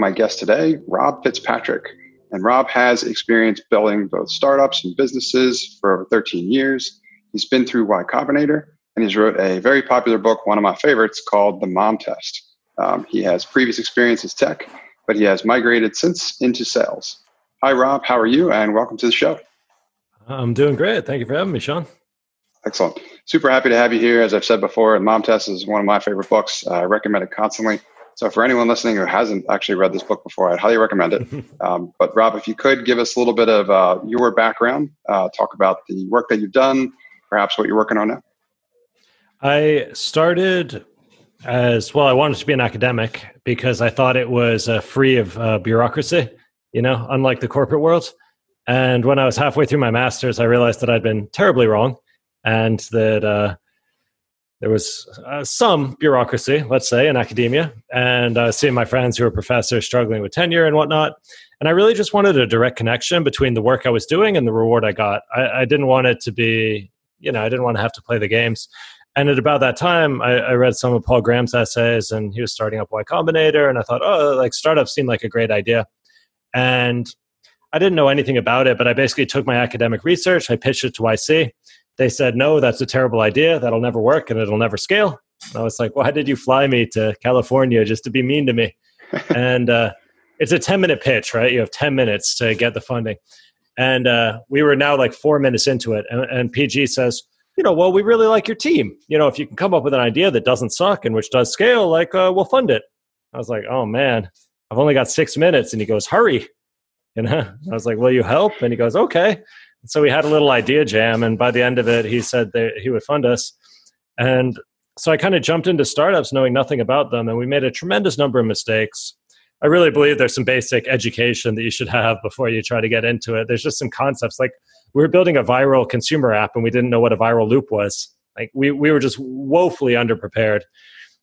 welcome my guest today, Rob Fitzpatrick. And Rob has experience building both startups and businesses for over 13 years. He's been through Y Combinator and he's wrote a very popular book, one of my favorites, called The Mom Test. Um, he has previous experience as tech, but he has migrated since into sales. Hi, Rob. How are you? And welcome to the show. I'm doing great. Thank you for having me, Sean. Excellent. Super happy to have you here. As I've said before, Mom Test is one of my favorite books. I recommend it constantly. So for anyone listening who hasn't actually read this book before, I'd highly recommend it. Um, but Rob, if you could give us a little bit of uh, your background, uh, talk about the work that you've done, perhaps what you're working on now. I started as well. I wanted to be an academic because I thought it was uh, free of uh, bureaucracy. You know, unlike the corporate world. And when I was halfway through my master's, I realized that I'd been terribly wrong, and that uh, there was uh, some bureaucracy, let's say, in academia. And I was seeing my friends who were professors struggling with tenure and whatnot. And I really just wanted a direct connection between the work I was doing and the reward I got. I, I didn't want it to be, you know, I didn't want to have to play the games. And at about that time, I, I read some of Paul Graham's essays, and he was starting up Y Combinator. And I thought, oh, like startups seemed like a great idea. And I didn't know anything about it, but I basically took my academic research, I pitched it to YC, they said, no, that's a terrible idea. That'll never work and it'll never scale. And I was like, why did you fly me to California just to be mean to me? and uh, it's a 10 minute pitch, right? You have 10 minutes to get the funding. And uh, we were now like four minutes into it. And, and PG says, you know, well, we really like your team. You know, if you can come up with an idea that doesn't suck and which does scale, like, uh, we'll fund it. I was like, oh man, I've only got six minutes. And he goes, hurry. You know, I was like, will you help? And he goes, okay. So we had a little idea jam, and by the end of it, he said that he would fund us. And so I kind of jumped into startups knowing nothing about them, and we made a tremendous number of mistakes. I really believe there's some basic education that you should have before you try to get into it. There's just some concepts like we were building a viral consumer app and we didn't know what a viral loop was. Like we we were just woefully underprepared.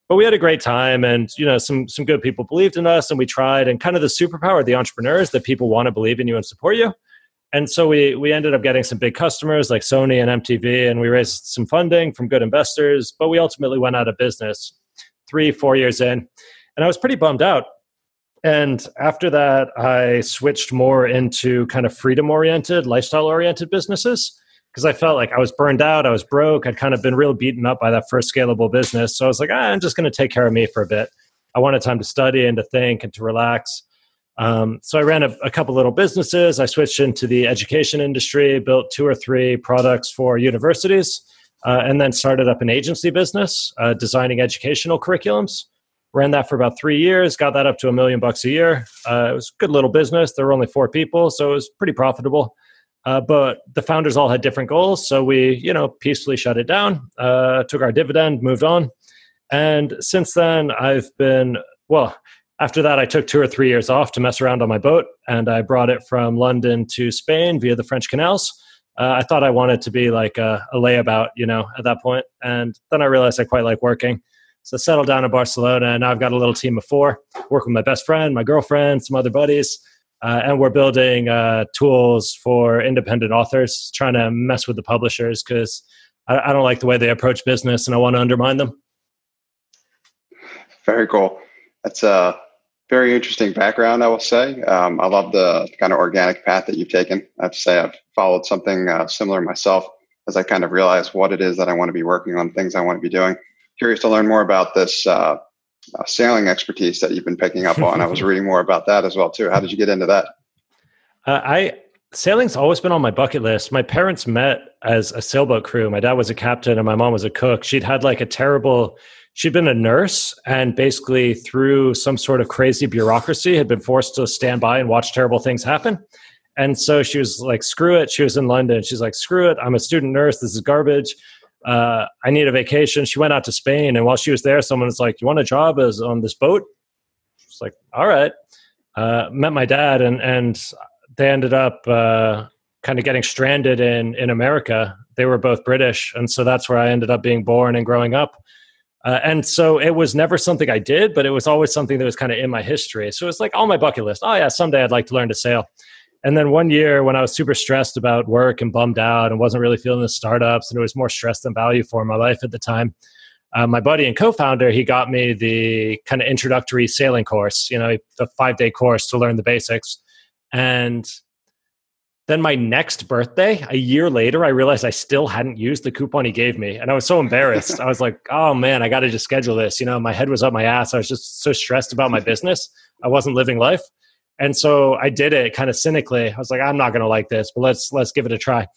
But we had a great time and you know some some good people believed in us and we tried and kind of the superpower of the entrepreneurs that people want to believe in you and support you and so we we ended up getting some big customers like Sony and MTV, and we raised some funding from good investors. But we ultimately went out of business three four years in, and I was pretty bummed out. And after that, I switched more into kind of freedom oriented, lifestyle oriented businesses because I felt like I was burned out, I was broke, I'd kind of been real beaten up by that first scalable business. So I was like, ah, I'm just going to take care of me for a bit. I wanted time to study and to think and to relax. Um, so I ran a, a, couple little businesses. I switched into the education industry, built two or three products for universities, uh, and then started up an agency business uh, designing educational curriculums. Ran that for about three years, got that up to a million bucks a year. Uh, it was a good little business. There were only four people, so it was pretty profitable. Uh, but the founders all had different goals, so we, you know, peacefully shut it down, uh, took our dividend, moved on, and since then I've been well after that, I took two or three years off to mess around on my boat, and I brought it from London to Spain via the French canals. Uh, I thought I wanted to be like a, a, layabout, you know, at that point. And then I realized I quite like working. So I settled down in Barcelona, and now I've got a little team of four, work with my best friend, my girlfriend, some other buddies. Uh, and we're building uh, tools for independent authors, trying to mess with the publishers because I, I don't like the way they approach business and I want to undermine them. Very cool. That's uh very interesting background, I will say. Um, I love the kind of organic path that you've taken. I have to say, I've followed something uh, similar myself as I kind of realize what it is that I want to be working on, things I want to be doing. Curious to learn more about this uh, uh, sailing expertise that you've been picking up on. I was reading more about that as well too. How did you get into that? Uh, I sailing's always been on my bucket list. My parents met as a sailboat crew. My dad was a captain and my mom was a cook. She'd had like a terrible she'd been a nurse and basically through some sort of crazy bureaucracy had been forced to stand by and watch terrible things happen. And so she was like screw it. She was in london. She's like screw it. I'm a student nurse. This is garbage. Uh, i need a vacation. She went out to spain and while she was there someone was like you want a job as on this boat? She's like all right. Uh, met my dad and and they ended up uh, kind of getting stranded in in america. They were both british and so that's where i ended up being born and growing up uh, and so it was never something I did, but it was always something that was kind of in my history. So it's like on my bucket list. Oh yeah, someday I'd like to learn to sail. And then one year when I was super stressed about work and bummed out and wasn't really feeling the startups and it was more stress than value for my life at the time, uh, my buddy and co-founder, he got me the kind of introductory sailing course, you know, the five day course to learn the basics. And then my next birthday, a year later, I realized I still hadn't used the coupon he gave me. And I was so embarrassed. I was like, oh man, I got to just schedule this. You know, my head was up my ass. I was just so stressed about my business. I wasn't living life. And so I did it kind of cynically. I was like, I'm not going to like this, but let's, let's give it a try.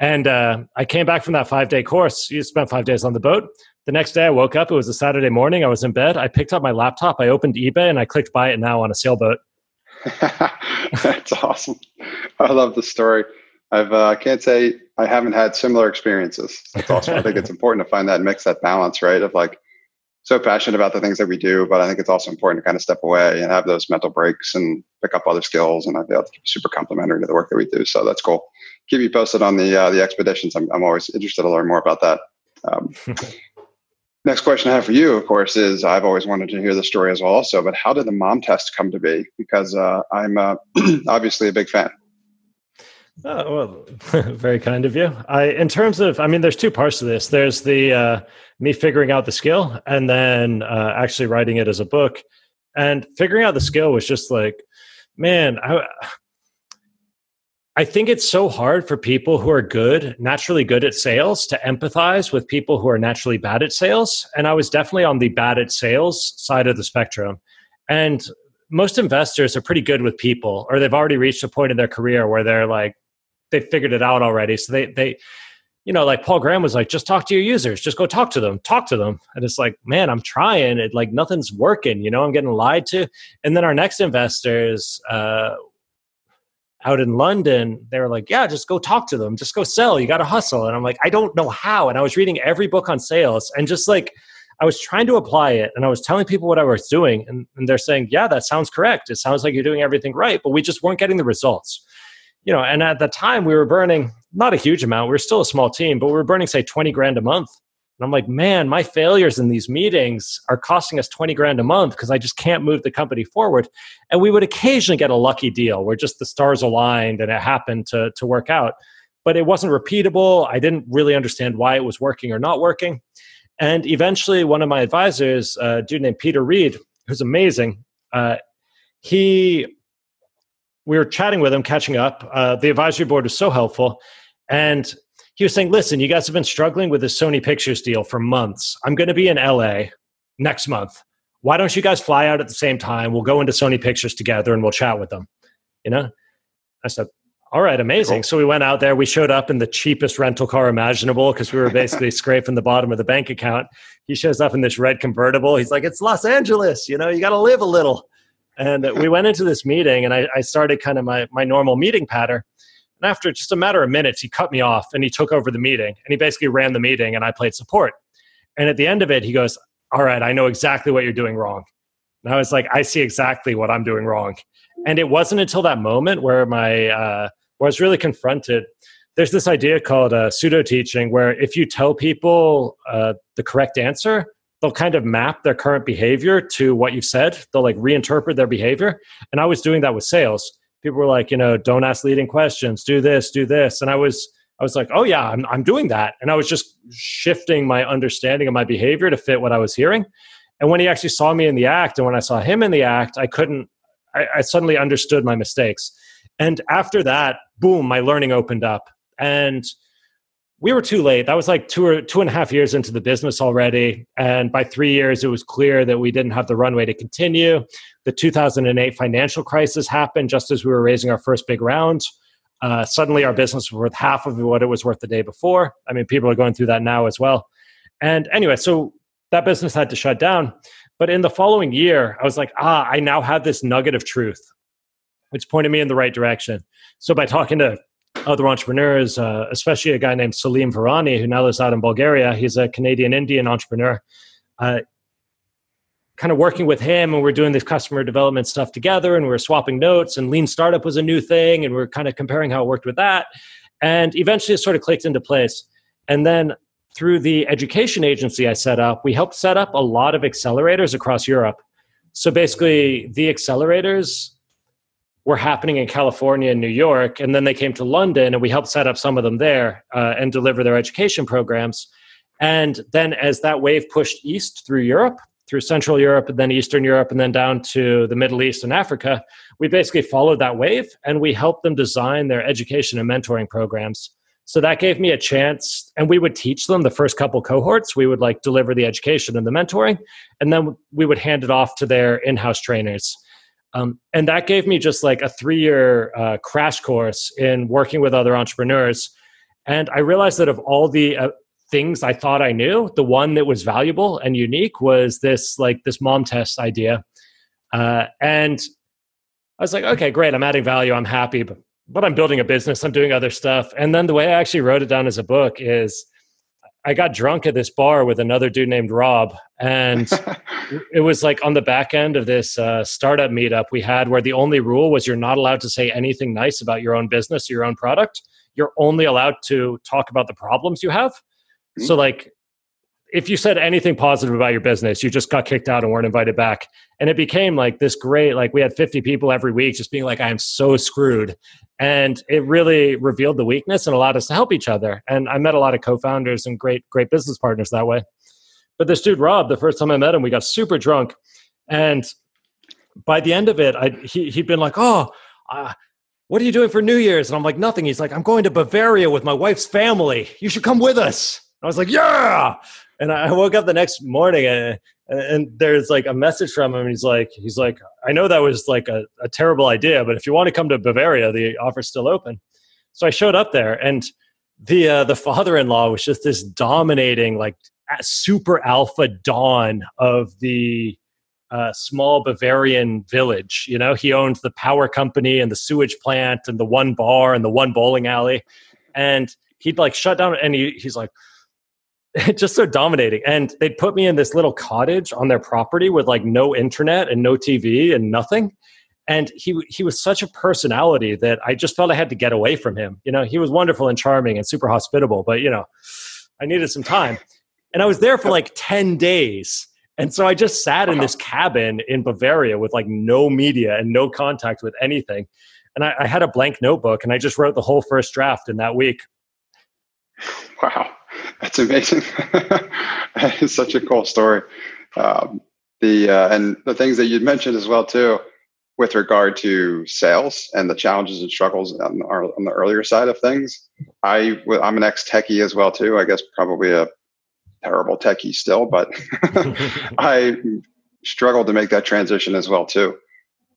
And uh, I came back from that five day course. You spent five days on the boat. The next day I woke up. It was a Saturday morning. I was in bed. I picked up my laptop. I opened eBay and I clicked buy it now on a sailboat. That's awesome. I love the story. I've uh, I can't say I haven't had similar experiences. That's awesome. I think it's important to find that mix, that balance, right? Of like so passionate about the things that we do, but I think it's also important to kind of step away and have those mental breaks and pick up other skills. And I feel super complementary to the work that we do. So that's cool. Keep you posted on the uh, the expeditions. I'm I'm always interested to learn more about that. Um, Next question I have for you, of course, is I've always wanted to hear the story as well, also, but how did the mom test come to be? Because uh, I'm uh, obviously a big fan. Oh, well, very kind of you. I, in terms of, I mean, there's two parts to this. There's the uh, me figuring out the skill, and then uh, actually writing it as a book. And figuring out the skill was just like, man, I, I think it's so hard for people who are good, naturally good at sales, to empathize with people who are naturally bad at sales. And I was definitely on the bad at sales side of the spectrum. And most investors are pretty good with people, or they've already reached a point in their career where they're like, they figured it out already. So they, they, you know, like Paul Graham was like, just talk to your users, just go talk to them, talk to them. And it's like, man, I'm trying. It like nothing's working. You know, I'm getting lied to. And then our next investors, uh, out in London, they were like, yeah, just go talk to them, just go sell. You got to hustle. And I'm like, I don't know how. And I was reading every book on sales and just like, I was trying to apply it and I was telling people what I was doing. And, and they're saying, yeah, that sounds correct. It sounds like you're doing everything right, but we just weren't getting the results. You know, and at the time we were burning not a huge amount. We were still a small team, but we were burning, say, 20 grand a month and I'm like, man, my failures in these meetings are costing us 20 grand a month because I just can't move the company forward. And we would occasionally get a lucky deal where just the stars aligned and it happened to, to work out. But it wasn't repeatable. I didn't really understand why it was working or not working. And eventually, one of my advisors, a dude named Peter Reed, who's amazing, uh, he, we were chatting with him, catching up. Uh, the advisory board was so helpful. And he was saying, listen, you guys have been struggling with this Sony Pictures deal for months. I'm going to be in LA next month. Why don't you guys fly out at the same time? We'll go into Sony Pictures together and we'll chat with them. You know? I said, all right, amazing. Cool. So we went out there. We showed up in the cheapest rental car imaginable because we were basically scraping the bottom of the bank account. He shows up in this red convertible. He's like, it's Los Angeles. You know, you got to live a little. And we went into this meeting and I, I started kind of my, my normal meeting pattern. And after just a matter of minutes, he cut me off and he took over the meeting and he basically ran the meeting and I played support. And at the end of it, he goes, All right, I know exactly what you're doing wrong. And I was like, I see exactly what I'm doing wrong. And it wasn't until that moment where my uh, where I was really confronted. There's this idea called uh, pseudo teaching, where if you tell people uh, the correct answer, they'll kind of map their current behavior to what you've said. They'll like reinterpret their behavior. And I was doing that with sales people were like, you know, don't ask leading questions, do this, do this. And I was, I was like, oh yeah, I'm, I'm doing that. And I was just shifting my understanding of my behavior to fit what I was hearing. And when he actually saw me in the act and when I saw him in the act, I couldn't, I, I suddenly understood my mistakes. And after that, boom, my learning opened up. And we were too late. That was like two or two and a half years into the business already. And by three years, it was clear that we didn't have the runway to continue. The 2008 financial crisis happened just as we were raising our first big round. Uh, suddenly, our business was worth half of what it was worth the day before. I mean, people are going through that now as well. And anyway, so that business had to shut down. But in the following year, I was like, ah, I now have this nugget of truth, which pointed me in the right direction. So by talking to other entrepreneurs, uh, especially a guy named Salim Virani, who now lives out in Bulgaria. He's a Canadian Indian entrepreneur. Uh, kind of working with him, and we're doing this customer development stuff together, and we're swapping notes. And Lean Startup was a new thing, and we're kind of comparing how it worked with that. And eventually, it sort of clicked into place. And then through the education agency I set up, we helped set up a lot of accelerators across Europe. So basically, the accelerators were happening in California and New York, and then they came to London, and we helped set up some of them there uh, and deliver their education programs. And then as that wave pushed east through Europe, through Central Europe, and then Eastern Europe, and then down to the Middle East and Africa, we basically followed that wave and we helped them design their education and mentoring programs. So that gave me a chance, and we would teach them the first couple cohorts. We would like deliver the education and the mentoring, and then we would hand it off to their in house trainers. Um, and that gave me just like a three year uh, crash course in working with other entrepreneurs. And I realized that of all the uh, things I thought I knew, the one that was valuable and unique was this like this mom test idea. Uh, and I was like, okay, great, I'm adding value, I'm happy, but, but I'm building a business, I'm doing other stuff. And then the way I actually wrote it down as a book is I got drunk at this bar with another dude named Rob, and it was like on the back end of this uh, startup meetup we had, where the only rule was you're not allowed to say anything nice about your own business or your own product. You're only allowed to talk about the problems you have. Mm-hmm. So, like, if you said anything positive about your business, you just got kicked out and weren't invited back. And it became like this great, like, we had 50 people every week just being like, I am so screwed. And it really revealed the weakness and allowed us to help each other. And i met a lot of co-founders and great great business partners that way. But this dude rob the first time i met him we got super drunk. And by the end of it I, he, he'd been like oh uh, what are you doing for new year's? And i'm like nothing. He's like i'm going to bavaria with my wife's family. You should come with us. I was like yeah and i woke up the next morning and and there's like a message from him. He's like he's like i know that was like a, a, terrible idea but if you want to come to bavaria the offer's still open. So i showed up there and the uh, the father-in-law was just this dominating like super alpha don of the uh, small bavarian village you know? He owned the power company and the sewage plant and the one bar and the one bowling alley. And he'd like shut down and he, he's like just so dominating. And they'd put me in this little cottage on their property with like no internet and no TV and nothing. And he he was such a personality that I just felt I had to get away from him. You know, he was wonderful and charming and super hospitable, but you know, I needed some time. And I was there for like 10 days. And so I just sat in this cabin in Bavaria with like no media and no contact with anything. And I, I had a blank notebook and I just wrote the whole first draft in that week. Wow. That's amazing. it's such a cool story. Um, the uh, and the things that you mentioned as well too, with regard to sales and the challenges and struggles on, our, on the earlier side of things. I I'm an ex techie as well too. I guess probably a terrible techie still, but I struggled to make that transition as well too.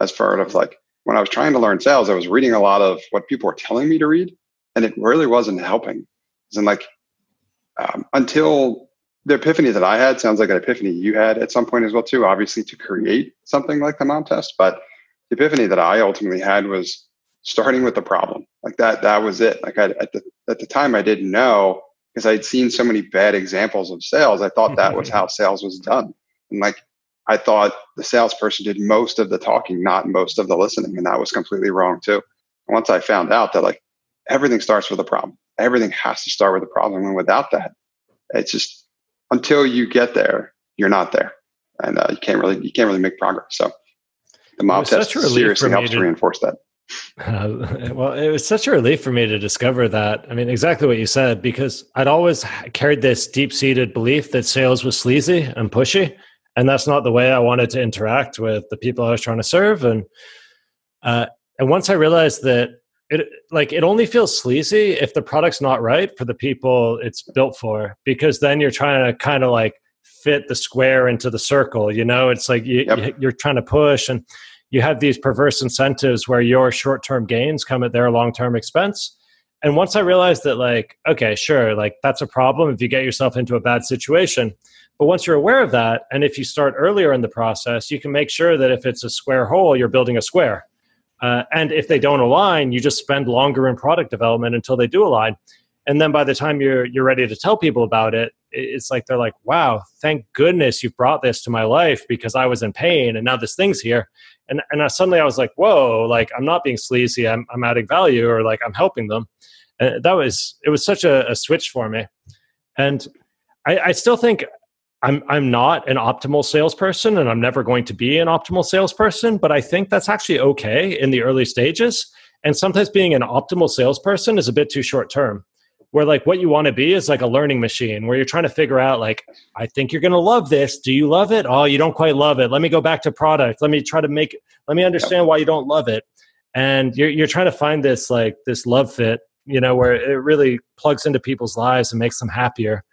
As far as like when I was trying to learn sales, I was reading a lot of what people were telling me to read, and it really wasn't helping. And like um, until the epiphany that I had sounds like an epiphany you had at some point as well too. Obviously, to create something like the mom test, but the epiphany that I ultimately had was starting with the problem. Like that, that was it. Like I, at the at the time, I didn't know because I'd seen so many bad examples of sales. I thought that was mm-hmm. how sales was done, and like I thought the salesperson did most of the talking, not most of the listening, and that was completely wrong too. And once I found out that like everything starts with a problem, everything has to start with a problem. And without that, it's just until you get there, you're not there, and uh, you can't really you can't really make progress. So the mom test seriously helps to, reinforce that. Uh, well, it was such a relief for me to discover that. I mean, exactly what you said, because I'd always carried this deep seated belief that sales was sleazy and pushy. And that's not the way I wanted to interact with the people I was trying to serve. And, uh, and once I realized that it like it only feels sleazy if the product's not right for the people it's built for because then you're trying to kind of like fit the square into the circle you know? It's like you, yep. you're trying to push and you have these perverse incentives where your short-term gains come at their long-term expense. And once i realized that like okay sure like that's a problem if you get yourself into a bad situation. But once you're aware of that and if you start earlier in the process you can make sure that if it's a square hole you're building a square uh, and if they don't align, you just spend longer in product development until they do align. And then by the time you're you're ready to tell people about it, it's like they're like, "Wow, thank goodness you brought this to my life because I was in pain, and now this thing's here." And and I, suddenly I was like, "Whoa! Like I'm not being sleazy. I'm I'm adding value, or like I'm helping them." And that was it was such a, a switch for me. And I, I still think I'm I'm not an optimal salesperson and I'm never going to be an optimal salesperson, but I think that's actually okay in the early stages. And sometimes being an optimal salesperson is a bit too short term. where like what you want to be is like a learning machine where you're trying to figure out like i think you're going to love this. Do you love it? Oh you don't quite love it. Let me go back to product. Let me try to make let me understand why you don't love it. And you're, you're trying to find this like this love fit you know where it really plugs into people's lives and makes them happier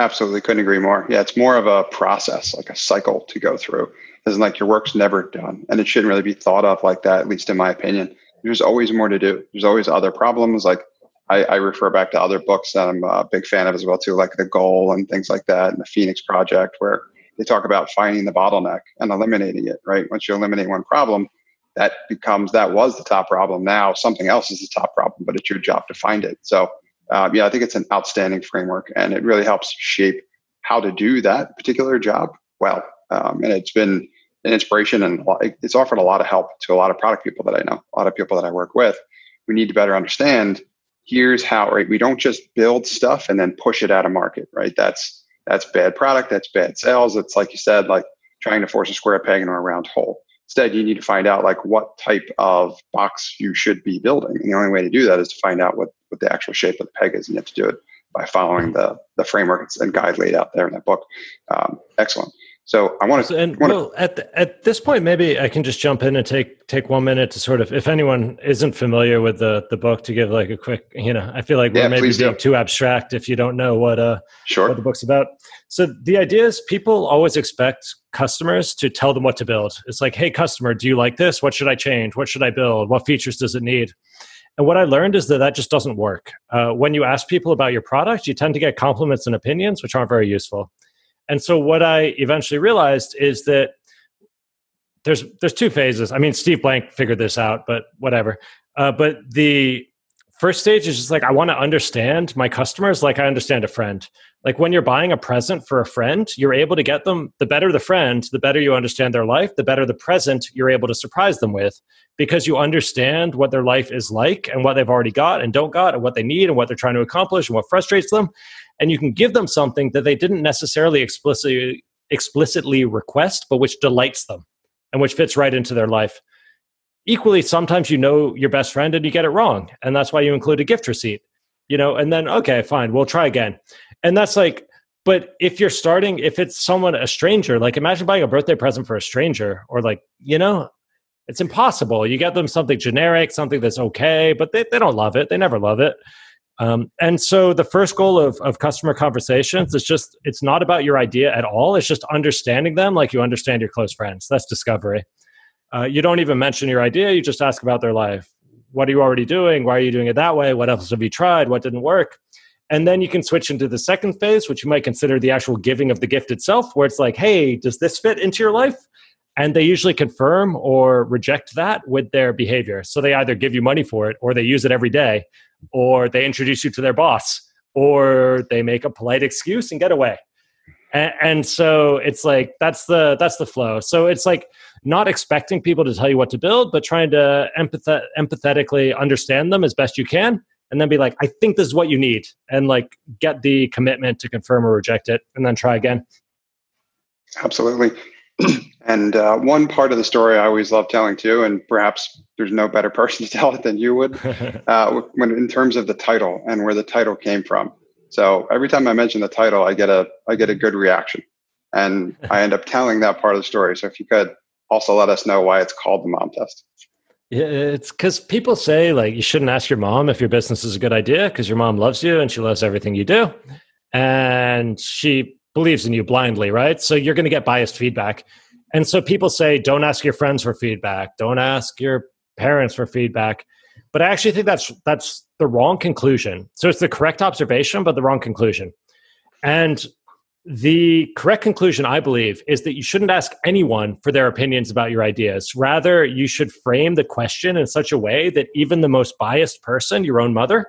absolutely couldn't agree more yeah it's more of a process like a cycle to go through it's like your work's never done and it shouldn't really be thought of like that at least in my opinion there's always more to do there's always other problems like I, I, refer back to other books that I'm a big fan of as well too, like The Goal and things like that, and the Phoenix Project, where they talk about finding the bottleneck and eliminating it. Right, once you eliminate one problem, that becomes that was the top problem. Now something else is the top problem, but it's your job to find it. So uh, yeah, I think it's an outstanding framework, and it really helps shape how to do that particular job well. Um, and it's been an inspiration, and it's offered a lot of help to a lot of product people that I know, a lot of people that I work with. We need to better understand here's how right we don't just build stuff and then push it out of market right that's that's bad product that's bad sales it's like you said like trying to force a square peg into a round hole instead you need to find out like what type of box you should be building. And the only way to do that is to find out what what the actual shape of the peg is and you have to do it by following the the framework and guide laid out there in that book. Um, excellent so I want to. And well, at the, at this point, maybe I can just jump in and take take one minute to sort of, if anyone isn't familiar with the the book, to give like a quick, you know, I feel like we're maybe being do. too abstract if you don't know what uh sure. what the book's about. So the idea is people always expect customers to tell them what to build. It's like, hey, customer, do you like this? What should I change? What should I build? What features does it need? And what I learned is that that just doesn't work. Uh, when you ask people about your product, you tend to get compliments and opinions, which aren't very useful. And so what I eventually realized is that there's there's two phases. I mean, Steve Blank figured this out, but whatever. Uh, but the first stage is just like I want to understand my customers like I understand a friend. Like when you're buying a present for a friend, you're able to get them the better the friend, the better you understand their life, the better the present you're able to surprise them with because you understand what their life is like and what they've already got and don't got and what they need and what they're trying to accomplish and what frustrates them and you can give them something that they didn't necessarily explicitly explicitly request but which delights them and which fits right into their life. Equally sometimes you know your best friend and you get it wrong and that's why you include a gift receipt you know and then okay fine we'll try again. And that's like but if you're starting if it's someone a stranger like imagine buying a birthday present for a stranger or like you know it's impossible. You get them something generic something that's okay but they, they don't love it. They never love it um, and so the first goal of, of customer conversations is just, it's not about your idea at all. It's just understanding them like you understand your close friends. That's discovery. Uh, you don't even mention your idea. You just ask about their life. What are you already doing? Why are you doing it that way? What else have you tried? What didn't work? And then you can switch into the second phase, which you might consider the actual giving of the gift itself, where it's like, hey, does this fit into your life? And they usually confirm or reject that with their behavior. So they either give you money for it or they use it every day or they introduce you to their boss, or they make a polite excuse and get away. And, and so it's like that's the that's the flow. So it's like not expecting people to tell you what to build, but trying to empath- empathetically understand them as best you can, and then be like, I think this is what you need, and like get the commitment to confirm or reject it, and then try again. Absolutely. And uh, one part of the story I always love telling too, and perhaps there's no better person to tell it than you would, uh, when in terms of the title and where the title came from. So every time I mention the title, I get a I get a good reaction, and I end up telling that part of the story. So if you could also let us know why it's called the Mom Test. Yeah, it's because people say like you shouldn't ask your mom if your business is a good idea because your mom loves you and she loves everything you do, and she believes in you blindly, right? So you're going to get biased feedback. And so people say, don't ask your friends for feedback, don't ask your parents for feedback. But I actually think that's that's the wrong conclusion. So it's the correct observation, but the wrong conclusion. And the correct conclusion, I believe, is that you shouldn't ask anyone for their opinions about your ideas. Rather, you should frame the question in such a way that even the most biased person, your own mother,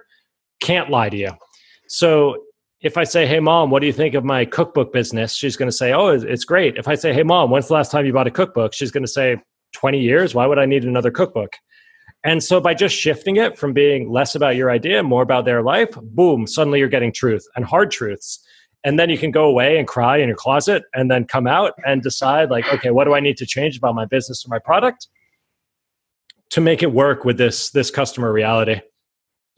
can't lie to you. So if I say, "Hey, mom, what do you think of my cookbook business?" She's going to say, "Oh, it's great." If I say, "Hey, mom, when's the last time you bought a cookbook?" She's going to say, "20 years. Why would I need another cookbook?" And so by just shifting it from being less about your idea, more about their life, boom, suddenly you're getting truth and hard truths. And then you can go away and cry in your closet and then come out and decide like, okay, what do I need to change about my business or my product to make it work with this this customer reality?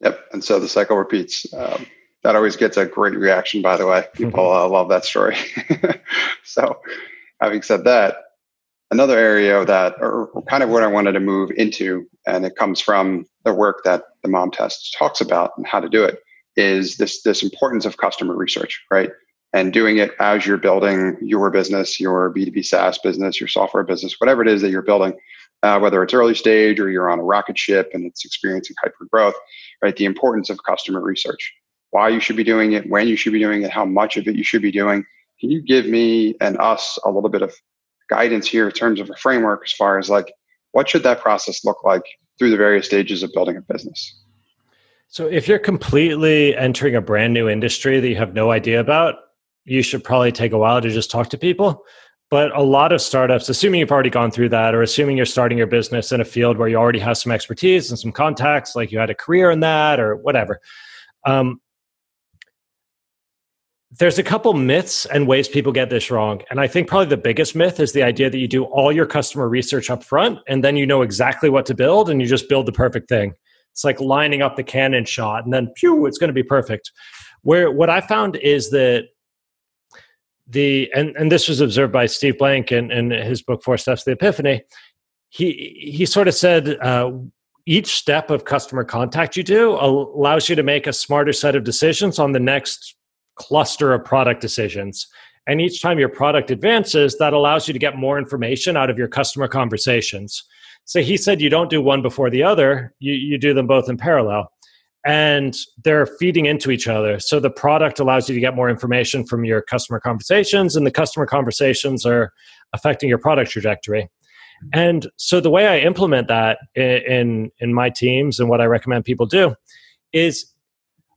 Yep. And so the cycle repeats. Um, that always gets a great reaction, by the way. People uh, love that story. so, having said that, another area that, or kind of what I wanted to move into, and it comes from the work that the mom test talks about and how to do it, is this this importance of customer research, right? And doing it as you're building your business, your B2B SaaS business, your software business, whatever it is that you're building, uh, whether it's early stage or you're on a rocket ship and it's experiencing hyper growth, right? The importance of customer research, why you should be doing it, when you should be doing it, how much of it you should be doing. Can you give me and us a little bit of guidance here in terms of a framework as far as like what should that process look like through the various stages of building a business? So, if you're completely entering a brand new industry that you have no idea about, you should probably take a while to just talk to people. But a lot of startups, assuming you've already gone through that, or assuming you're starting your business in a field where you already have some expertise and some contacts, like you had a career in that or whatever, um, there's a couple myths and ways people get this wrong. And I think probably the biggest myth is the idea that you do all your customer research up front and then you know exactly what to build and you just build the perfect thing. It's like lining up the cannon shot and then pew, it's going to be perfect. Where what I found is that the and, and this was observed by Steve Blank in, in his book Four Steps to the Epiphany. He he sort of said uh, each step of customer contact you do allows you to make a smarter set of decisions on the next cluster of product decisions. And each time your product advances, that allows you to get more information out of your customer conversations. So he said you don't do one before the other, you, you do them both in parallel. And they're feeding into each other. So the product allows you to get more information from your customer conversations, and the customer conversations are affecting your product trajectory. And so the way I implement that in, in, in my teams and what I recommend people do is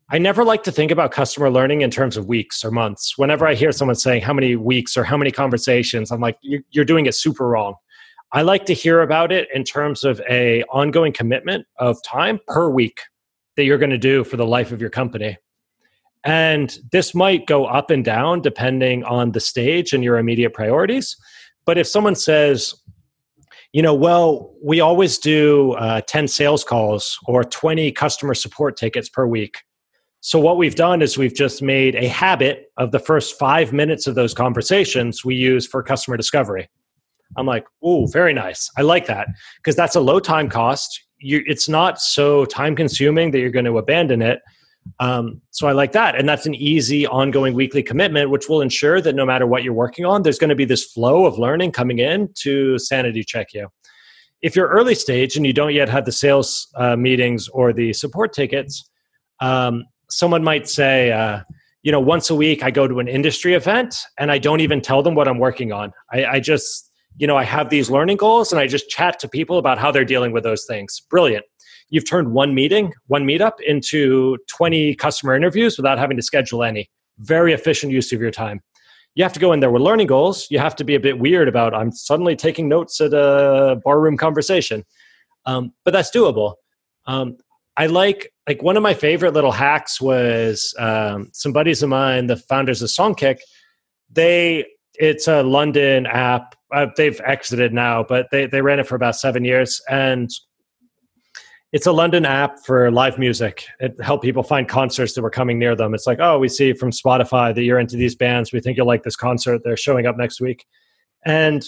I never like to think about customer learning in terms of weeks or months. Whenever I hear someone saying how many weeks or how many conversations, I'm like, you're doing it super wrong. I like to hear about it in terms of a ongoing commitment of time per week that you're going to do for the life of your company. And this might go up and down depending on the stage and your immediate priorities. But if someone says, you know, well, we always do uh, 10 sales calls or 20 customer support tickets per week so, what we've done is we've just made a habit of the first five minutes of those conversations we use for customer discovery. I'm like, oh, very nice. I like that because that's a low time cost. You, it's not so time consuming that you're going to abandon it. Um, so I like that. And that's an easy, ongoing weekly commitment, which will ensure that no matter what you're working on, there's going to be this flow of learning coming in to sanity check you. If you're early stage and you don't yet have the sales uh, meetings or the support tickets, um, someone might say, uh, you know, once a week I go to an industry event and I don't even tell them what I'm working on. I, I just, you know, I have these learning goals and I just chat to people about how they're dealing with those things. Brilliant. You've turned one meeting, one meetup into 20 customer interviews without having to schedule any. Very efficient use of your time. You have to go in there with learning goals. You have to be a bit weird about, I'm suddenly taking notes at a barroom conversation. Um, but that's doable. Um, I like like one of my favorite little hacks was um, some buddies of mine, the founders of Songkick. They it's a London app. Uh, they've exited now, but they they ran it for about seven years, and it's a London app for live music. It helped people find concerts that were coming near them. It's like, oh, we see from Spotify that you're into these bands. We think you'll like this concert. They're showing up next week, and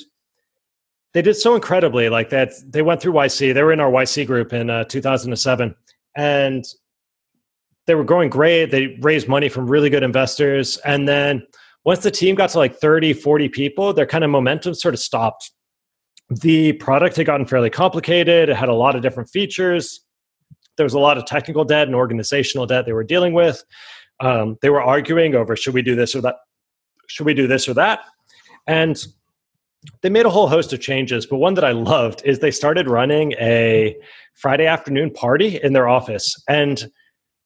they did so incredibly. Like that, they went through YC. They were in our YC group in uh, 2007 and they were growing great. They raised money from really good investors. And then once the team got to like 30, 40 people, their kind of momentum sort of stopped. The product had gotten fairly complicated, it had a lot of different features. There was a lot of technical debt and organizational debt they were dealing with. Um, they were arguing over should we do this or that? Should we do this or that? And they made a whole host of changes, but one that I loved is they started running a Friday afternoon party in their office. And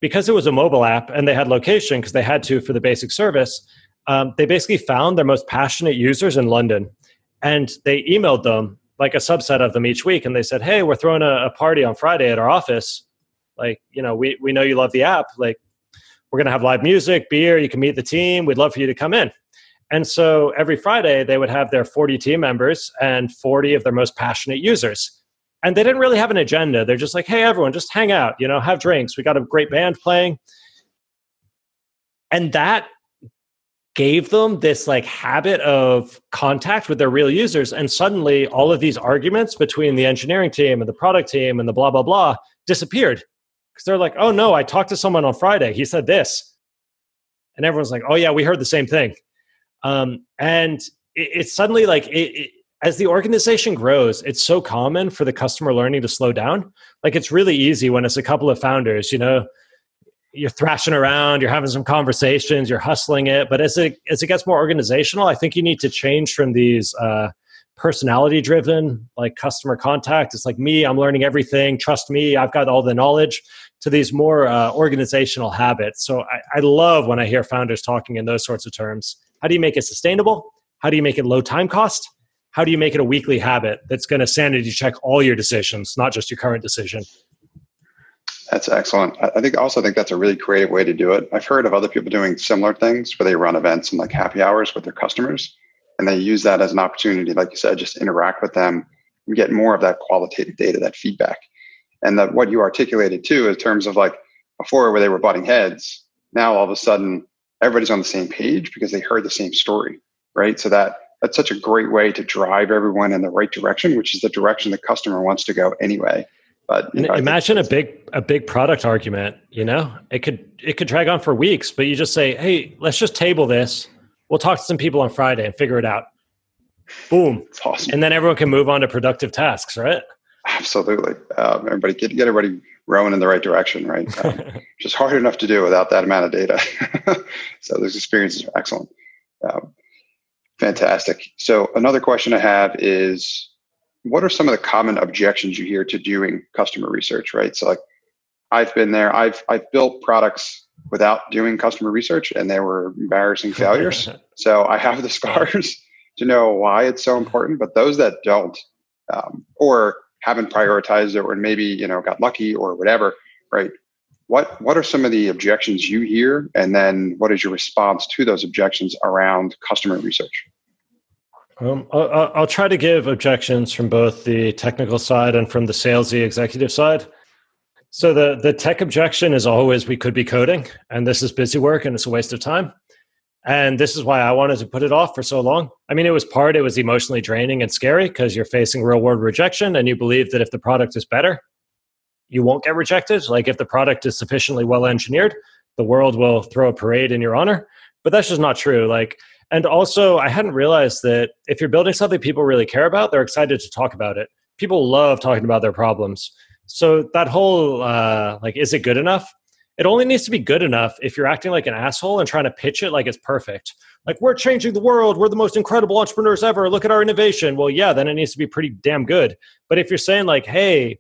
because it was a mobile app and they had location because they had to for the basic service, um, they basically found their most passionate users in London and they emailed them like a subset of them each week and they said, Hey, we're throwing a, a party on Friday at our office. Like, you know, we, we know you love the app. Like, we're going to have live music, beer, you can meet the team. We'd love for you to come in. And so every Friday, they would have their 40 team members and 40 of their most passionate users. and they didn't really have an agenda. They're just like, hey, everyone, just hang out, you know, have drinks. We got a great band playing. And that gave them this like habit of contact with their real users. And suddenly all of these arguments between the engineering team and the product team and the blah, blah, blah disappeared. Because they're like, oh no, I talked to someone on Friday. He said this. And everyone's like, oh yeah, we heard the same thing. Um, and it, it's suddenly like, it, it, as the organization grows, it's so common for the customer learning to slow down. Like it's really easy when it's a couple of founders, you know, you're thrashing around, you're having some conversations, you're hustling it. But as it as it gets more organizational, I think you need to change from these uh, personality driven, like customer contact. It's like me, I'm learning everything. Trust me, I've got all the knowledge. To these more uh, organizational habits. So I, I love when I hear founders talking in those sorts of terms. How do you make it sustainable? How do you make it low time cost? How do you make it a weekly habit that's going to sanity check all your decisions, not just your current decision? That's excellent. I think also think that's a really creative way to do it. I've heard of other people doing similar things where they run events and like happy hours with their customers, and they use that as an opportunity, like you said, just interact with them and get more of that qualitative data, that feedback, and that what you articulated too, in terms of like before where they were butting heads, now all of a sudden everybody's on the same page because they heard the same story, right? So that that's such a great way to drive everyone in the right direction, which is the direction the customer wants to go anyway. But know, imagine a big a big product argument. You know, it could it could drag on for weeks, but you just say, "Hey, let's just table this. We'll talk to some people on Friday and figure it out." Boom, awesome. and then everyone can move on to productive tasks, right? Absolutely. Um, everybody get get everybody rowing in the right direction, right? Um, just hard enough to do without that amount of data. so those experiences are excellent. Um, fantastic. So another question I have is what are some of the common objections you hear to doing customer research right so like i've been there i've i've built products without doing customer research and they were embarrassing failures so i have the scars to know why it's so important but those that don't um, or haven't prioritized it or maybe you know got lucky or whatever right what what are some of the objections you hear and then what is your response to those objections around customer research um, I'll, I'll, try to give objections from both the technical side and from the salesy executive side. So the the tech objection is always we could be coding, and this is busy work and it's a waste of time. And this is why I wanted to put it off for so long. I mean, it was part, it was emotionally draining and scary because you're facing real world rejection and you believe that if the product is better, you won't get rejected. Like if the product is sufficiently well engineered, the world will throw a parade in your honor. But that's just not true. Like and also, I hadn't realized that if you're building something people really care about, they're excited to talk about it. People love talking about their problems. So that whole uh, like, is it good enough? It only needs to be good enough if you're acting like an asshole and trying to pitch it like it's perfect. Like we're changing the world, we're the most incredible entrepreneurs ever. Look at our innovation. Well, yeah, then it needs to be pretty damn good. But if you're saying like, hey,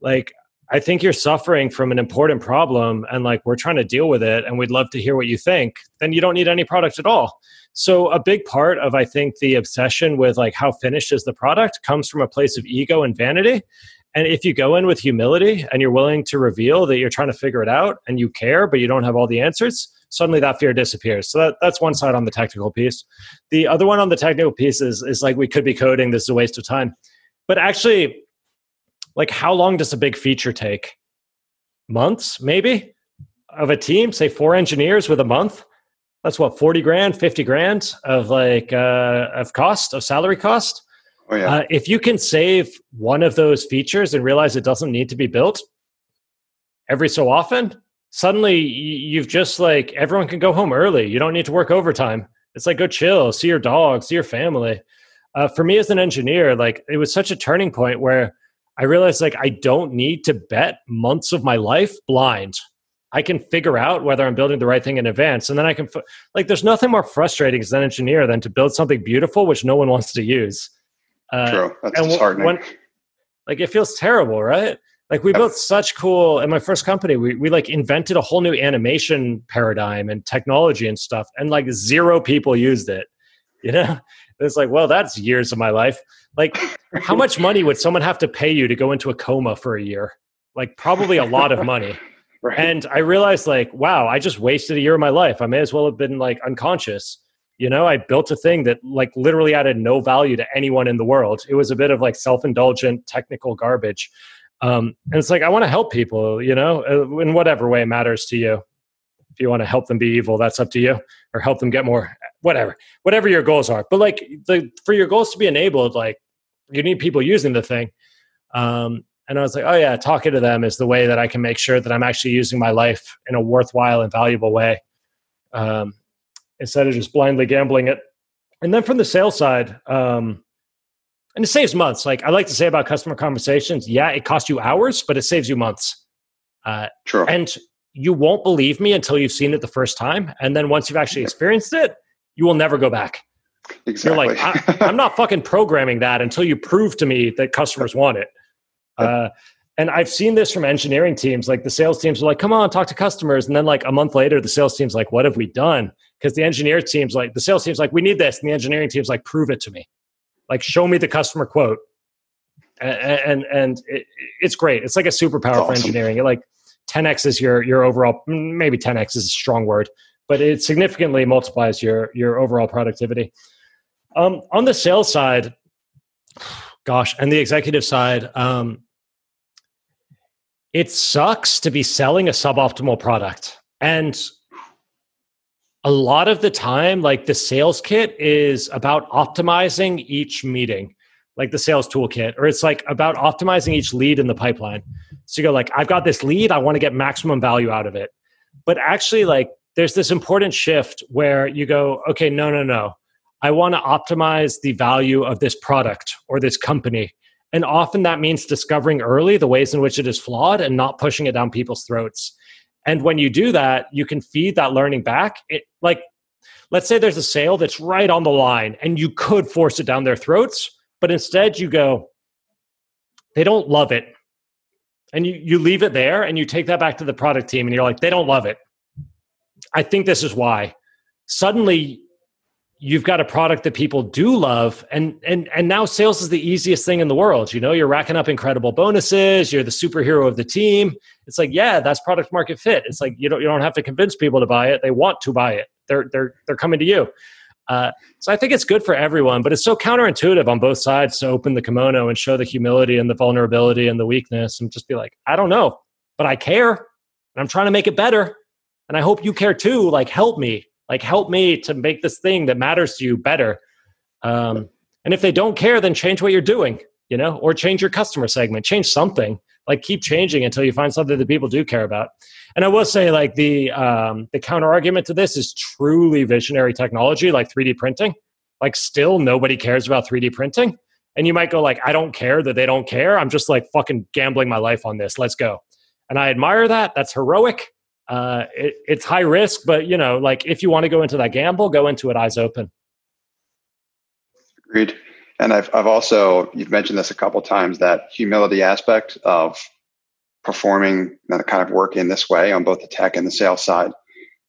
like I think you're suffering from an important problem and like we're trying to deal with it and we'd love to hear what you think, then you don't need any product at all. So a big part of I think the obsession with like how finished is the product comes from a place of ego and vanity. And if you go in with humility and you're willing to reveal that you're trying to figure it out and you care, but you don't have all the answers, suddenly that fear disappears. So that, that's one side on the technical piece. The other one on the technical piece is, is like we could be coding, this is a waste of time. But actually, like how long does a big feature take? Months, maybe, of a team, say four engineers with a month that's what 40 grand 50 grand of like uh, of cost of salary cost oh, yeah. Uh, if you can save one of those features and realize it doesn't need to be built every so often suddenly you've just like everyone can go home early you don't need to work overtime it's like go chill see your dog see your family uh, for me as an engineer like it was such a turning point where i realized like i don't need to bet months of my life blind I can figure out whether I'm building the right thing in advance. And then I can, like, there's nothing more frustrating as an engineer than to build something beautiful which no one wants to use. Uh, True. That's and disheartening. When, like, it feels terrible, right? Like, we built such cool, in my first company, we, we like invented a whole new animation paradigm and technology and stuff. And like, zero people used it. You know? It's like, well, that's years of my life. Like, how much money would someone have to pay you to go into a coma for a year? Like, probably a lot of money. Right. And I realized, like, wow, I just wasted a year of my life. I may as well have been like unconscious, You know, I built a thing that like literally added no value to anyone in the world. It was a bit of like self indulgent technical garbage. Um, and it's like, I want to help people, you know, uh, in whatever way matters to you. If you want to help them be evil, that's up to you, or help them get more, whatever, whatever your goals are. But like, the, for your goals to be enabled, like, you need people using the thing. Um, and I was like, oh yeah, talking to them is the way that I can make sure that I'm actually using my life in a worthwhile and valuable way, um, instead of just blindly gambling it. And then from the sales side, um, and it saves months. Like I like to say about customer conversations, yeah, it costs you hours, but it saves you months. Uh, True. And you won't believe me until you've seen it the first time, and then once you've actually experienced it, you will never go back. Exactly. You're like, I, am not fucking programming that until you prove to me that customers want it. Uh, and I've seen this from engineering teams. Like the sales teams are like, come on, talk to customers. And then like a month later, the sales team's like, what have we done? Because the engineer team's like, the sales team's like, we need this. And the engineering team's like, prove it to me. Like, show me the customer quote. And, and, and it, it's great. It's like a superpower awesome. for engineering. It like 10x is your, your overall, maybe 10x is a strong word, but it significantly multiplies your, your overall productivity. Um, on the sales side, gosh, and the executive side, um, it sucks to be selling a suboptimal product. And a lot of the time, like the sales kit is about optimizing each meeting, like the sales toolkit, or it's like about optimizing each lead in the pipeline. So you go like, I've got this lead, I want to get maximum value out of it. But actually, like there's this important shift where you go, okay, no, no, no. I want to optimize the value of this product or this company. And often that means discovering early the ways in which it is flawed and not pushing it down people's throats. And when you do that, you can feed that learning back. It, like, let's say there's a sale that's right on the line and you could force it down their throats, but instead you go, they don't love it. And you, you leave it there and you take that back to the product team and you're like, they don't love it. I think this is why. Suddenly you've got a product that people do love and and and now sales is the easiest thing in the world. You know you're racking up incredible bonuses you're the superhero of the team. It's like yeah that's product market fit. It's like you don't you don't have to convince people to buy it. They want to buy it. They're they're they're coming to you. Uh, so i think it's good for everyone but it's so counterintuitive on both sides to open the kimono and show the humility and the vulnerability and the weakness and just be like i don't know but i care and i'm trying to make it better and i hope you care too. Like help me like help me to make this thing that matters to you better. Um, and if they don't care then change what you're doing you know or change your customer segment change something. Like keep changing until you find something that people do care about. And i will say like the um, the counter argument to this is truly visionary technology like 3d printing. Like still nobody cares about 3d printing. And you might go like i don't care that they don't care. I'm just like fucking gambling my life on this. Let's go. And i admire that. That's heroic uh, it, it's high risk, but you know, like if you want to go into that gamble, go into it eyes open. Agreed. And I've I've also you've mentioned this a couple times that humility aspect of performing that kind of work in this way on both the tech and the sales side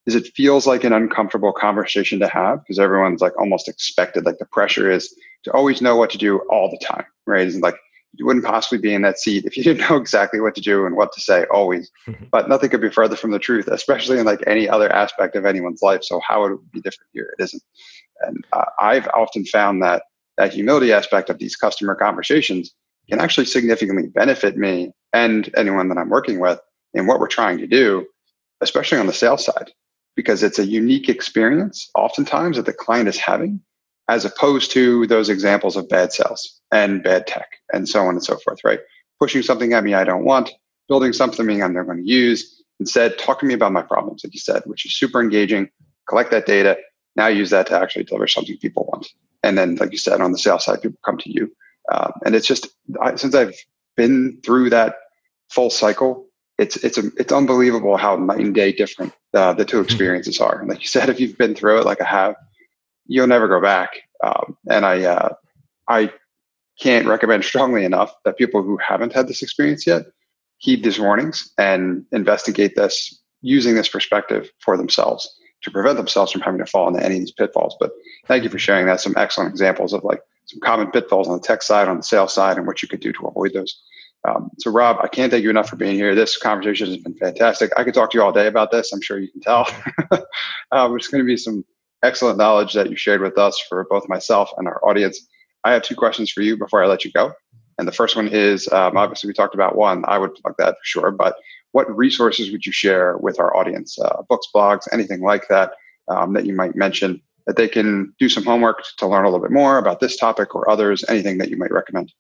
is it feels like an uncomfortable conversation to have because everyone's like almost expected like the pressure is to always know what to do all the time right it's like you wouldn't possibly be in that seat if you didn't know exactly what to do and what to say always. but nothing could be further from the truth, especially in like any other aspect of anyone's life. So how would it be different here? It isn't. And uh, I've often found that that humility aspect of these customer conversations can actually significantly benefit me and anyone that I'm working with in what we're trying to do, especially on the sales side, because it's a unique experience oftentimes that the client is having as opposed to those examples of bad sales and bad tech and so on and so forth, right? Pushing something at me I don't want, building something I'm never going to use. Instead, talk to me about my problems, like you said, which is super engaging. Collect that data. Now use that to actually deliver something people want. And then, like you said, on the sales side, people come to you. Um, and it's just I, since I've been through that full cycle, it's it's a, it's unbelievable how night and day different uh, the two mm-hmm. experiences are. And like you said, if you've been through it, like I have, you'll never go back. Um, and I, uh, I can't recommend strongly enough that people who haven't had this experience yet heed these warnings and investigate this using this perspective for themselves to prevent themselves from having to fall into any of these pitfalls. But thank you for sharing that. Some excellent examples of like some common pitfalls on the tech side, on the sales side, and what you could do to avoid those. Um, so, Rob, I can't thank you enough for being here. This conversation has been fantastic. I could talk to you all day about this. I'm sure you can tell. uh, there's going to be some excellent knowledge that you shared with us for both myself and our audience. I have two questions for you before I let you go. And the first one is um, obviously we talked about one. I would plug that for sure. But what resources would you share with our audience? Uh, books, blogs, anything like that um, that you might mention that they can do some homework to learn a little bit more about this topic or others? Anything that you might recommend?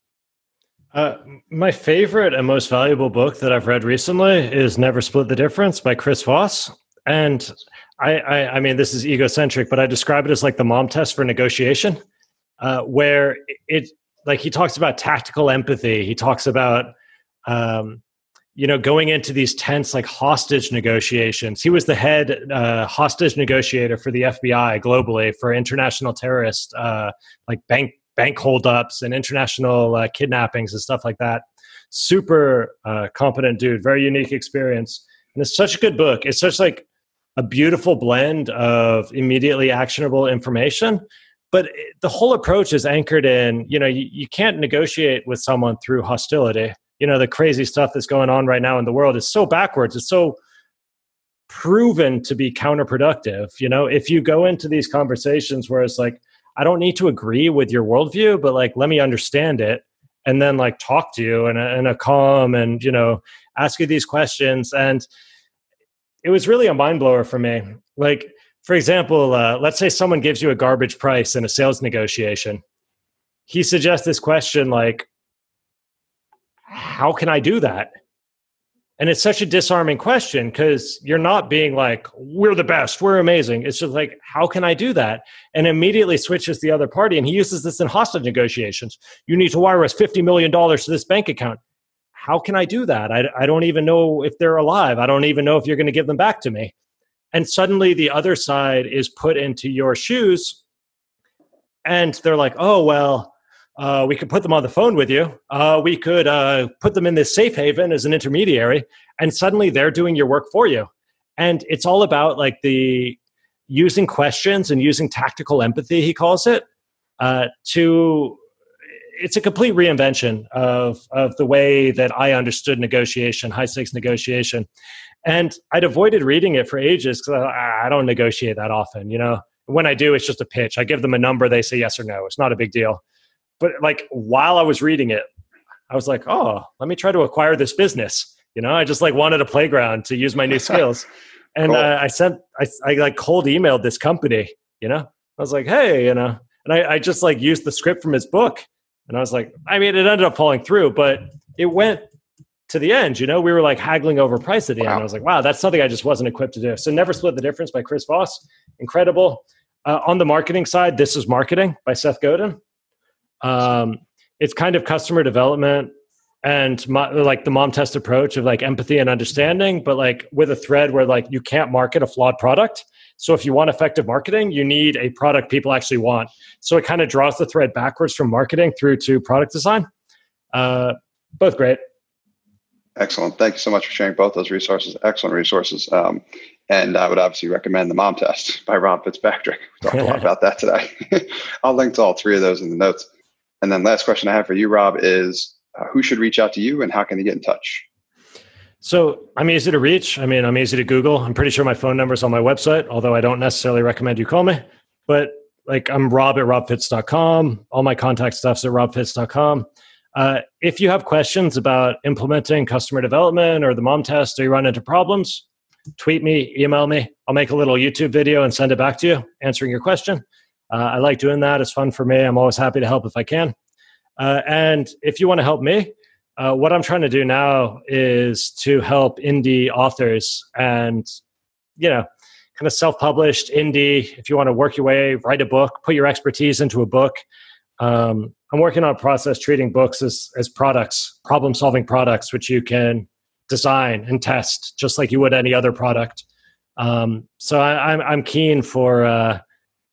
Uh, my favorite and most valuable book that I've read recently is Never Split the Difference by Chris Voss. And I, I, I mean, this is egocentric, but I describe it as like the mom test for negotiation, uh, where it, like, he talks about tactical empathy. He talks about, um, you know, going into these tense, like hostage negotiations. He was the head uh, hostage negotiator for the FBI globally for international terrorist, uh, like bank bank holdups and international uh, kidnappings and stuff like that. Super uh, competent dude, very unique experience, and it's such a good book. It's such like a beautiful blend of immediately actionable information, but the whole approach is anchored in you know you, you can't negotiate with someone through hostility. You know the crazy stuff that's going on right now in the world is so backwards. It's so proven to be counterproductive. You know, if you go into these conversations where it's like, I don't need to agree with your worldview, but like, let me understand it and then like talk to you in a, in a calm and, you know, ask you these questions. And it was really a mind blower for me. Like, for example, uh, let's say someone gives you a garbage price in a sales negotiation. He suggests this question like, how can I do that? And it's such a disarming question because you're not being like, we're the best, we're amazing. It's just like, how can I do that? And immediately switches the other party. And he uses this in hostage negotiations. You need to wire us $50 million to this bank account. How can I do that? I, I don't even know if they're alive. I don't even know if you're going to give them back to me. And suddenly the other side is put into your shoes. And they're like, oh, well, uh, we could put them on the phone with you. Uh, we could uh, put them in this safe haven as an intermediary, and suddenly they're doing your work for you. And it's all about like the using questions and using tactical empathy, he calls it, uh, to. It's a complete reinvention of of the way that I understood negotiation, high stakes negotiation, and I'd avoided reading it for ages because I, I don't negotiate that often. You know, when I do, it's just a pitch. I give them a number, they say yes or no. It's not a big deal but like while I was reading it, I was like, oh, let me try to acquire this business. You know, I just like wanted a playground to use my new skills. And cool. uh, I sent, I, I like cold emailed this company, you know, I was like, hey, you know, and I, I just like used the script from his book. And I was like, I mean, it ended up falling through, but it went to the end. You know, we were like haggling over price at the wow. end. I was like, wow, that's something I just wasn't equipped to do. So, Never Split the Difference by Chris Voss. Incredible. Uh, on the marketing side, This is Marketing by Seth Godin. Um, it's kind of customer development and my, like the mom test approach of like empathy and understanding, but like with a thread where like you can't market a flawed product. So if you want effective marketing, you need a product people actually want. So it kind of draws the thread backwards from marketing through to product design. Uh, both great. Excellent. Thank you so much for sharing both those resources. Excellent resources. Um, and I would obviously recommend the Mom Test by Rob Fitzpatrick. We talked a lot about that today. I'll link to all three of those in the notes. And then last question I have for you, Rob, is uh, who should reach out to you and how can they get in touch? So I'm easy to reach. I mean, I'm easy to Google. I'm pretty sure my phone number is on my website, although I don't necessarily recommend you call me. But like I'm rob at robfitz.com. All my contact stuff's at robfitz.com. Uh, if you have questions about implementing customer development or the mom test or you run into problems, tweet me, email me. I'll make a little YouTube video and send it back to you answering your question. Uh, I like doing that. It's fun for me. I'm always happy to help if I can. Uh, and if you want to help me, uh, what I'm trying to do now is to help indie authors and, you know, kind of self published indie. If you want to work your way, write a book, put your expertise into a book. Um, I'm working on a process treating books as, as products, problem solving products, which you can design and test just like you would any other product. Um, so I, am I'm, I'm keen for, uh,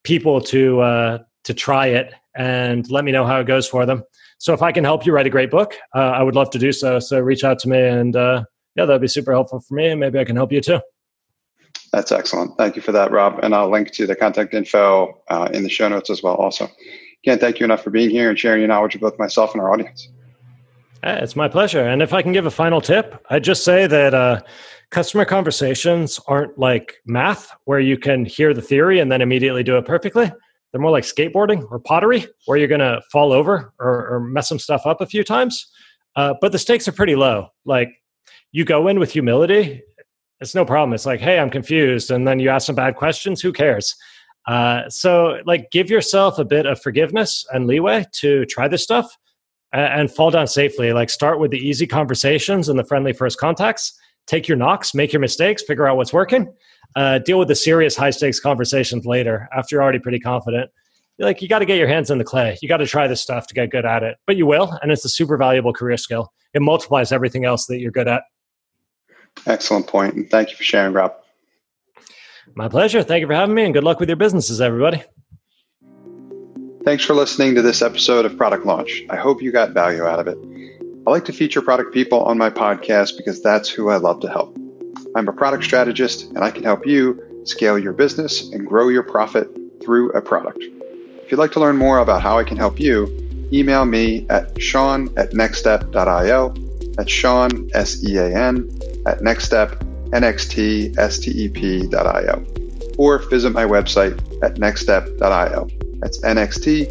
people to uh, to try it and let me know how it goes for them. So if I can help you write a great book, uh, I would love to do so. So reach out to me, and uh, yeah, that'd be super helpful for me, and maybe I can help you too. That's excellent. Thank you for that, Rob. And I'll link to the contact info uh, in the show notes as well. Also, can't thank you enough for being here and sharing your knowledge with both myself and our audience. It's my pleasure. And if I can give a final tip, I'd just say that uh, customer conversations aren't like math, where you can hear the theory and then immediately do it perfectly. They're more like skateboarding or pottery, where you're going to fall over or, or, mess some stuff up a few times. Uh, but the stakes are pretty low. Like you go in with humility, it's no problem. It's like, hey, I'm confused. And then you ask some bad questions. Who cares? Uh, so, like, give yourself a bit of forgiveness and leeway to try this stuff and, and fall down safely. Like, start with the easy conversations and the friendly first contacts. Take your knocks, make your mistakes, figure out what's working. Uh, deal with the serious high stakes conversations later after you're already pretty confident. You're Like, you got to get your hands in the clay. You got to try this stuff to get good at it, but you will. And it's a super valuable career skill. It multiplies everything else that you're good at. Excellent point. And thank you for sharing, Rob. My pleasure. Thank you for having me and good luck with your businesses, everybody. Thanks for listening to this episode of Product Launch. I hope you got value out of it. I like to feature product people on my podcast because that's who I love to help. I'm a product strategist and I can help you scale your business and grow your profit through a product. If you'd like to learn more about how I can help you, email me at sean at nextstep.io. That's Sean, S E A N, at nextstep, nxtstep.io. Or visit my website at nextstep.io. That's nxtstep.io.